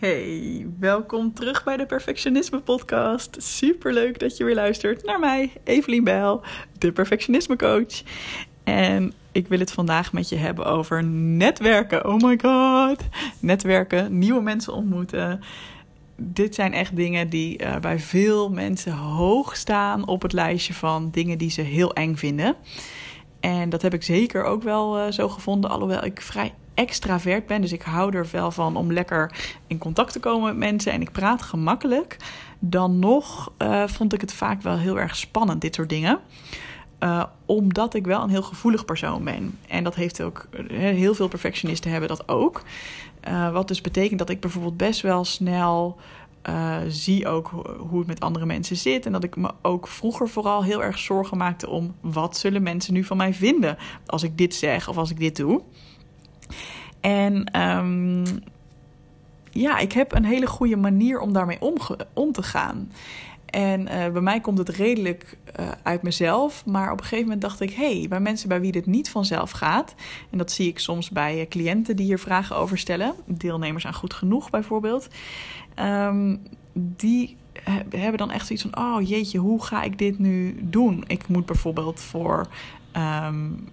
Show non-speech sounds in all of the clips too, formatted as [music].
Hey, welkom terug bij de Perfectionisme Podcast. Super leuk dat je weer luistert naar mij, Evelien Bijl, de Perfectionisme Coach. En ik wil het vandaag met je hebben over netwerken. Oh my god. Netwerken, nieuwe mensen ontmoeten. Dit zijn echt dingen die uh, bij veel mensen hoog staan op het lijstje van dingen die ze heel eng vinden. En dat heb ik zeker ook wel uh, zo gevonden, alhoewel ik vrij extravert ben. Dus ik hou er wel van om lekker in contact te komen met mensen en ik praat gemakkelijk. Dan nog uh, vond ik het vaak wel heel erg spannend, dit soort dingen. Uh, omdat ik wel een heel gevoelig persoon ben. En dat heeft ook heel veel perfectionisten hebben dat ook. Wat dus betekent dat ik bijvoorbeeld best wel snel zie ook hoe het met andere mensen zit. En dat ik me ook vroeger vooral heel erg zorgen maakte om wat zullen mensen nu van mij vinden als ik dit zeg of als ik dit doe. En um, ja, ik heb een hele goede manier om daarmee om, te gaan. En uh, bij mij komt het redelijk uh, uit mezelf. Maar op een gegeven moment dacht ik: hé, hey, bij mensen bij wie dit niet vanzelf gaat. En dat zie ik soms bij cliënten die hier vragen over stellen. Deelnemers aan goed genoeg bijvoorbeeld. Um, die hebben dan echt zoiets van: oh jeetje, hoe ga ik dit nu doen? Ik moet bijvoorbeeld voor. Um,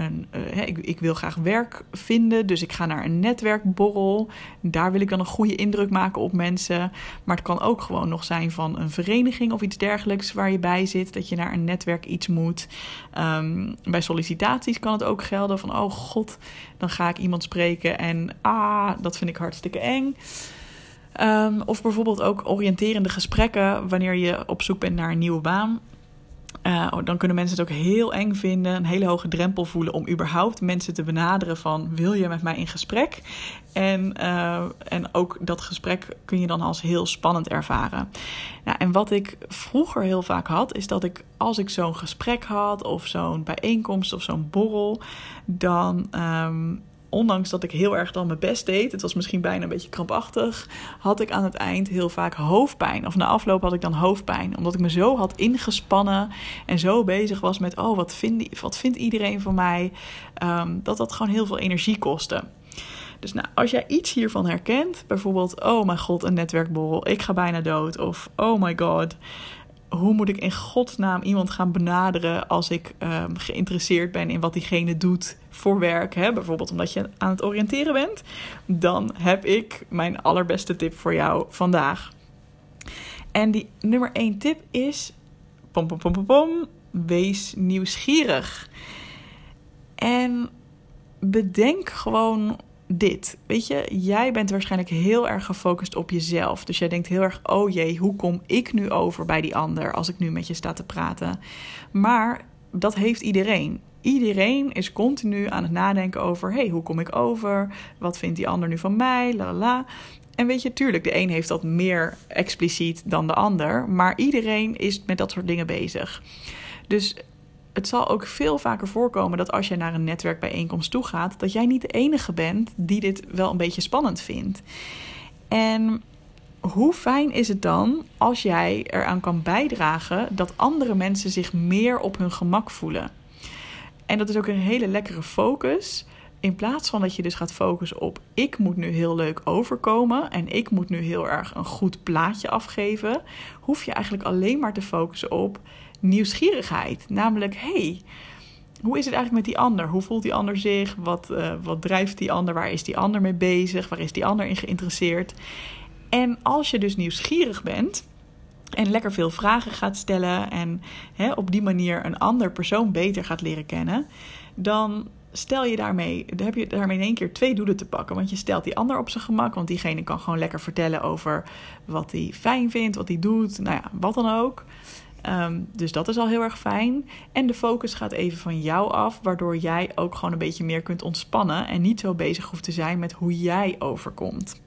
uh, ik, ik, wil graag werk vinden, dus ik ga naar een netwerkborrel. Daar wil ik dan een goede indruk maken op mensen. Maar het kan ook gewoon nog zijn van een vereniging of iets dergelijks waar je bij zit, dat je naar een netwerk iets moet. Um, bij sollicitaties kan het ook gelden van, oh god, dan ga ik iemand spreken en ah, dat vind ik hartstikke eng. Um, of bijvoorbeeld ook oriënterende gesprekken wanneer je op zoek bent naar een nieuwe baan. Uh, dan kunnen mensen het ook heel eng vinden, een hele hoge drempel voelen om überhaupt mensen te benaderen van wil je met mij in gesprek? En, uh, en ook dat gesprek kun je dan als heel spannend ervaren. Nou, en wat ik vroeger heel vaak had, is dat ik als ik zo'n gesprek had of zo'n bijeenkomst of zo'n borrel, dan um, ondanks dat ik heel erg dan mijn best deed, het was misschien bijna een beetje krampachtig, had ik aan het eind heel vaak hoofdpijn. Of na afloop had ik dan hoofdpijn, omdat ik me zo had ingespannen en zo bezig was met, oh, wat, vind, wat vindt iedereen van mij, um, dat dat gewoon heel veel energie kostte. Dus nou, als jij iets hiervan herkent, bijvoorbeeld, oh mijn god, een netwerkborrel, ik ga bijna dood, of oh my god, hoe moet ik in godsnaam iemand gaan benaderen als ik um, geïnteresseerd ben in wat diegene doet voor werk, hè? bijvoorbeeld omdat je aan het oriënteren bent, dan heb ik mijn allerbeste tip voor jou vandaag. En die nummer 1 tip is: pom, pom, pom, pom, pom, wees nieuwsgierig. En bedenk gewoon dit. Weet je, jij bent waarschijnlijk heel erg gefocust op jezelf. Dus jij denkt heel erg: oh jee, hoe kom ik nu over bij die ander als ik nu met je sta te praten? Maar dat heeft iedereen. Iedereen is continu aan het nadenken over: hey, hoe kom ik over? Wat vindt die ander nu van mij? La la. En weet je, tuurlijk, de een heeft dat meer expliciet dan de ander, maar iedereen is met dat soort dingen bezig. Dus het zal ook veel vaker voorkomen dat als je naar een netwerkbijeenkomst toe gaat, dat jij niet de enige bent die dit wel een beetje spannend vindt. En hoe fijn is het dan als jij eraan kan bijdragen dat andere mensen zich meer op hun gemak voelen? En dat is ook een hele lekkere focus. In plaats van dat je dus gaat focussen op ik moet nu heel leuk overkomen en ik moet nu heel erg een goed plaatje afgeven, hoef je eigenlijk alleen maar te focussen op nieuwsgierigheid. Namelijk, hey, hoe is het eigenlijk met die ander? Hoe voelt die ander zich? Wat, uh, wat drijft die ander? Waar is die ander mee bezig? Waar is die ander in geïnteresseerd? En als je dus nieuwsgierig bent en lekker veel vragen gaat stellen en hè, op die manier een ander persoon beter gaat leren kennen, dan stel je daarmee, heb je daarmee in één keer twee doelen te pakken. Want je stelt die ander op zijn gemak, want diegene kan gewoon lekker vertellen over wat hij fijn vindt, wat hij doet, nou ja, wat dan ook. Um, dus dat is al heel erg fijn. En de focus gaat even van jou af, waardoor jij ook gewoon een beetje meer kunt ontspannen en niet zo bezig hoeft te zijn met hoe jij overkomt.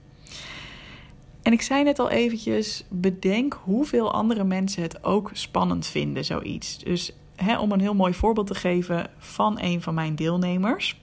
En ik zei net al eventjes, bedenk hoeveel andere mensen het ook spannend vinden, zoiets. Dus om een heel mooi voorbeeld te geven van een van mijn deelnemers.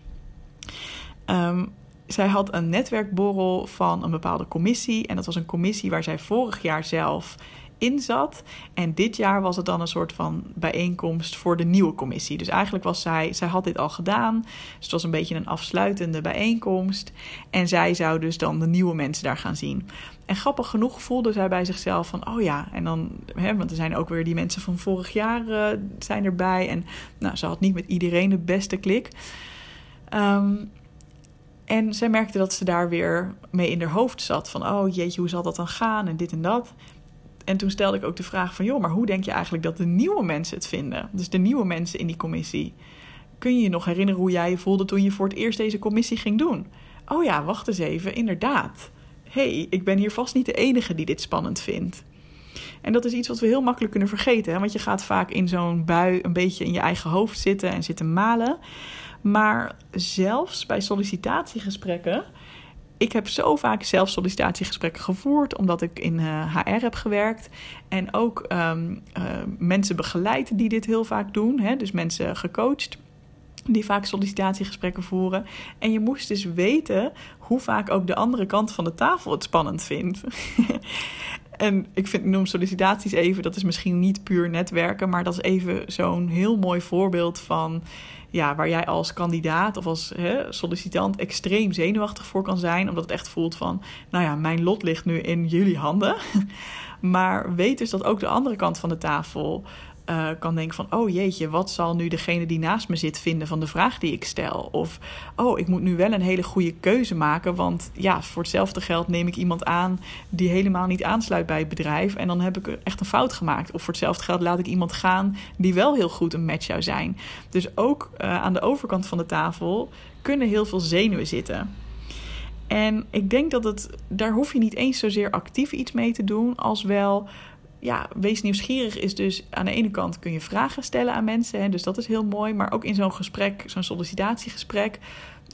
Um, zij had een netwerkborrel van een bepaalde commissie. En dat was een commissie waar zij vorig jaar zelf in zat. En dit jaar was het dan een soort van bijeenkomst voor de nieuwe commissie. Dus eigenlijk was zij, zij had dit al gedaan. Dus het was een beetje een afsluitende bijeenkomst. En zij zou dus dan de nieuwe mensen daar gaan zien. En grappig genoeg voelde zij bij zichzelf van, oh ja, en dan, hè, want er zijn ook weer die mensen van vorig jaar uh, zijn erbij. En nou, ze had niet met iedereen de beste klik. Um, en zij merkte dat ze daar weer mee in haar hoofd zat. Van, oh jeetje, hoe zal dat dan gaan en dit en dat. En toen stelde ik ook de vraag van, joh, maar hoe denk je eigenlijk dat de nieuwe mensen het vinden? Dus de nieuwe mensen in die commissie. Kun je je nog herinneren hoe jij je voelde toen je voor het eerst deze commissie ging doen? Oh ja, wacht eens even, inderdaad. hey, ik ben hier vast niet de enige die dit spannend vindt. En dat is iets wat we heel makkelijk kunnen vergeten. Hè? Want je gaat vaak in zo'n bui een beetje in je eigen hoofd zitten en zitten malen. Maar zelfs bij sollicitatiegesprekken. Ik heb zo vaak zelf sollicitatiegesprekken gevoerd, omdat ik in HR eh, heb gewerkt. En ook um, uh, mensen begeleid die dit heel vaak doen. Hè? Dus mensen gecoacht die vaak sollicitatiegesprekken voeren. En je moest dus weten hoe vaak ook de andere kant van de tafel het spannend vindt. [laughs] en ik, vind, noem sollicitaties even, dat is misschien niet puur netwerken, maar dat is even zo'n heel mooi voorbeeld van ja, waar jij als kandidaat of als hè, sollicitant extreem zenuwachtig voor kan zijn. Omdat het echt voelt van, nou ja, mijn lot ligt nu in jullie handen. [laughs] maar weet dus dat ook de andere kant van de tafel uh, kan denken van... oh jeetje, wat zal nu degene die naast me zit vinden van de vraag die ik stel? Of, oh, ik moet nu wel een hele goede keuze maken... want ja, voor hetzelfde geld neem ik iemand aan... die helemaal niet aansluit bij het bedrijf... en dan heb ik echt een fout gemaakt. Of voor hetzelfde geld laat ik iemand gaan... die wel heel goed een match zou zijn. Dus ook uh, aan de overkant van de tafel kunnen heel veel zenuwen zitten... En ik denk dat het, daar hoef je niet eens zozeer actief iets mee te doen, als wel ja, wees nieuwsgierig is dus aan de ene kant kun je vragen stellen aan mensen. Hè, dus dat is heel mooi. Maar ook in zo'n gesprek, zo'n sollicitatiegesprek,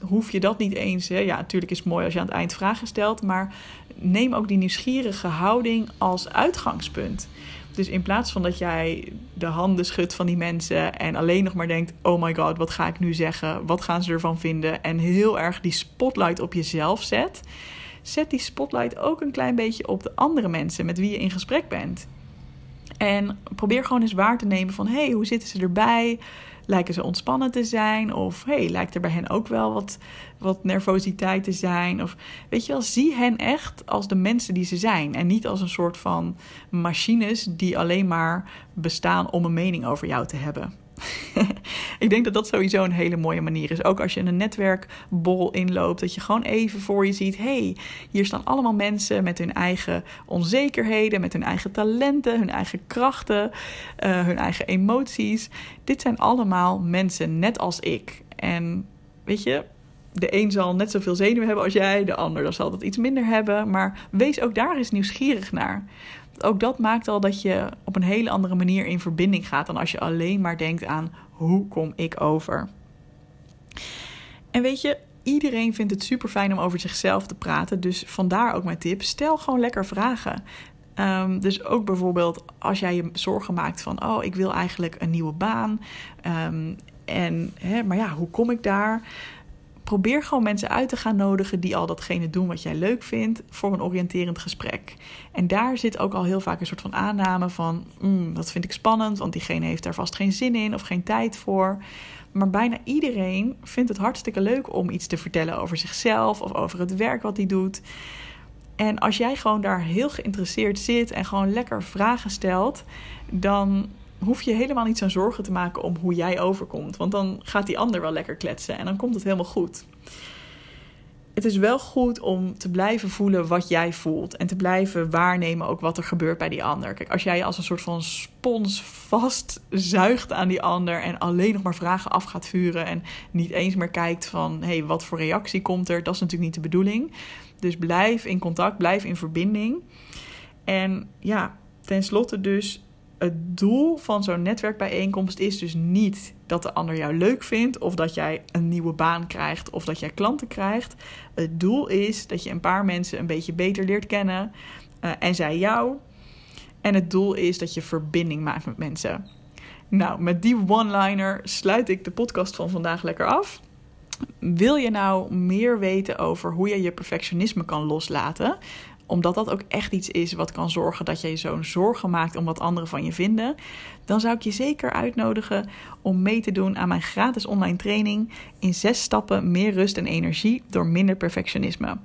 hoef je dat niet eens. Hè. Ja, natuurlijk is het mooi als je aan het eind vragen stelt. Maar neem ook die nieuwsgierige houding als uitgangspunt. Dus in plaats van dat jij de handen schudt van die mensen en alleen nog maar denkt: oh my god, wat ga ik nu zeggen? Wat gaan ze ervan vinden? En heel erg die spotlight op jezelf zet. Zet die spotlight ook een klein beetje op de andere mensen met wie je in gesprek bent. En probeer gewoon eens waar te nemen van... hey, hoe zitten ze erbij? Lijken ze ontspannen te zijn? Of hey, lijkt er bij hen ook wel wat, wat nervositeit te zijn? Of weet je wel, zie hen echt als de mensen die ze zijn. En niet als een soort van machines die alleen maar bestaan om een mening over jou te hebben. [laughs] ik denk dat dat sowieso een hele mooie manier is. Ook als je een netwerkbol inloopt, dat je gewoon even voor je ziet: hey, hier staan allemaal mensen met hun eigen onzekerheden, met hun eigen talenten, hun eigen krachten, uh, hun eigen emoties. Dit zijn allemaal mensen net als ik. En weet je, de een zal net zoveel zenuwen hebben als jij, de ander zal dat iets minder hebben. Maar wees ook daar eens nieuwsgierig naar ook dat maakt al dat je op een hele andere manier in verbinding gaat dan als je alleen maar denkt aan hoe kom ik over. En weet je, iedereen vindt het super fijn om over zichzelf te praten. Dus vandaar ook mijn tip: stel gewoon lekker vragen. Um, dus ook bijvoorbeeld als jij je zorgen maakt van: oh, ik wil eigenlijk een nieuwe baan. Um, en, hè, maar ja, hoe kom ik daar? Probeer gewoon mensen uit te gaan nodigen die al datgene doen wat jij leuk vindt voor een oriënterend gesprek. En daar zit ook al heel vaak een soort van aanname van mm, dat vind ik spannend, want diegene heeft daar vast geen zin in of geen tijd voor. Maar bijna iedereen vindt het hartstikke leuk om iets te vertellen over zichzelf of over het werk wat hij doet. En als jij gewoon daar heel geïnteresseerd zit en gewoon lekker vragen stelt, dan hoef je helemaal niet zo'n zorgen te maken om hoe jij overkomt. Want dan gaat die ander wel lekker kletsen en dan komt het helemaal goed. Het is wel goed om te blijven voelen wat jij voelt. En te blijven waarnemen ook wat er gebeurt bij die ander. Kijk, als jij als een soort van spons vastzuigt aan die ander. En alleen nog maar vragen af gaat vuren. En niet eens meer kijkt van hé, hey, wat voor reactie komt er. Dat is natuurlijk niet de bedoeling. Dus blijf in contact, blijf in verbinding. En ja, tenslotte dus het doel van zo'n netwerkbijeenkomst is dus niet dat de ander jou leuk vindt of dat jij een nieuwe baan krijgt of dat jij klanten krijgt. Het doel is dat je een paar mensen een beetje beter leert kennen uh, en zij jou. En het doel is dat je verbinding maakt met mensen. Nou, met die one-liner sluit ik de podcast van vandaag lekker af. Wil je nou meer weten over hoe je je perfectionisme kan loslaten? Omdat dat ook echt iets is wat kan zorgen dat je je zo'n zorgen maakt om wat anderen van je vinden, dan zou ik je zeker uitnodigen om mee te doen aan mijn gratis online training in zes stappen meer rust en energie door minder perfectionisme.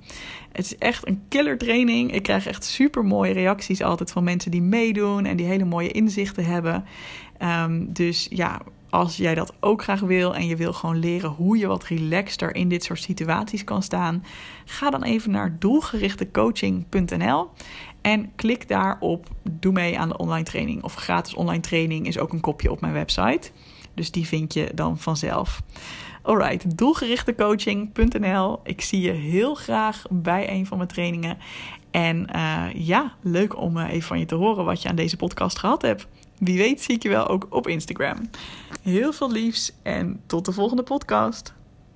Het is echt een killer training. Ik krijg echt super mooie reacties altijd van mensen die meedoen en die hele mooie inzichten hebben. Ehm, dus ja, als jij dat ook graag wil en je wil gewoon leren hoe je wat relaxter in dit soort situaties kan staan, ga dan even naar doelgerichtecoaching.nl en klik daarop Doe mee aan de online training. Of gratis online training is ook een kopje op mijn website. Dus die vind je dan vanzelf. Alright, doelgerichtecoaching.nl. Ik zie je heel graag bij een van mijn trainingen. En uh, ja, leuk om uh, even van je te horen wat je aan deze podcast gehad hebt. Wie weet zie ik je wel ook op Instagram. Heel veel liefs en tot de volgende podcast.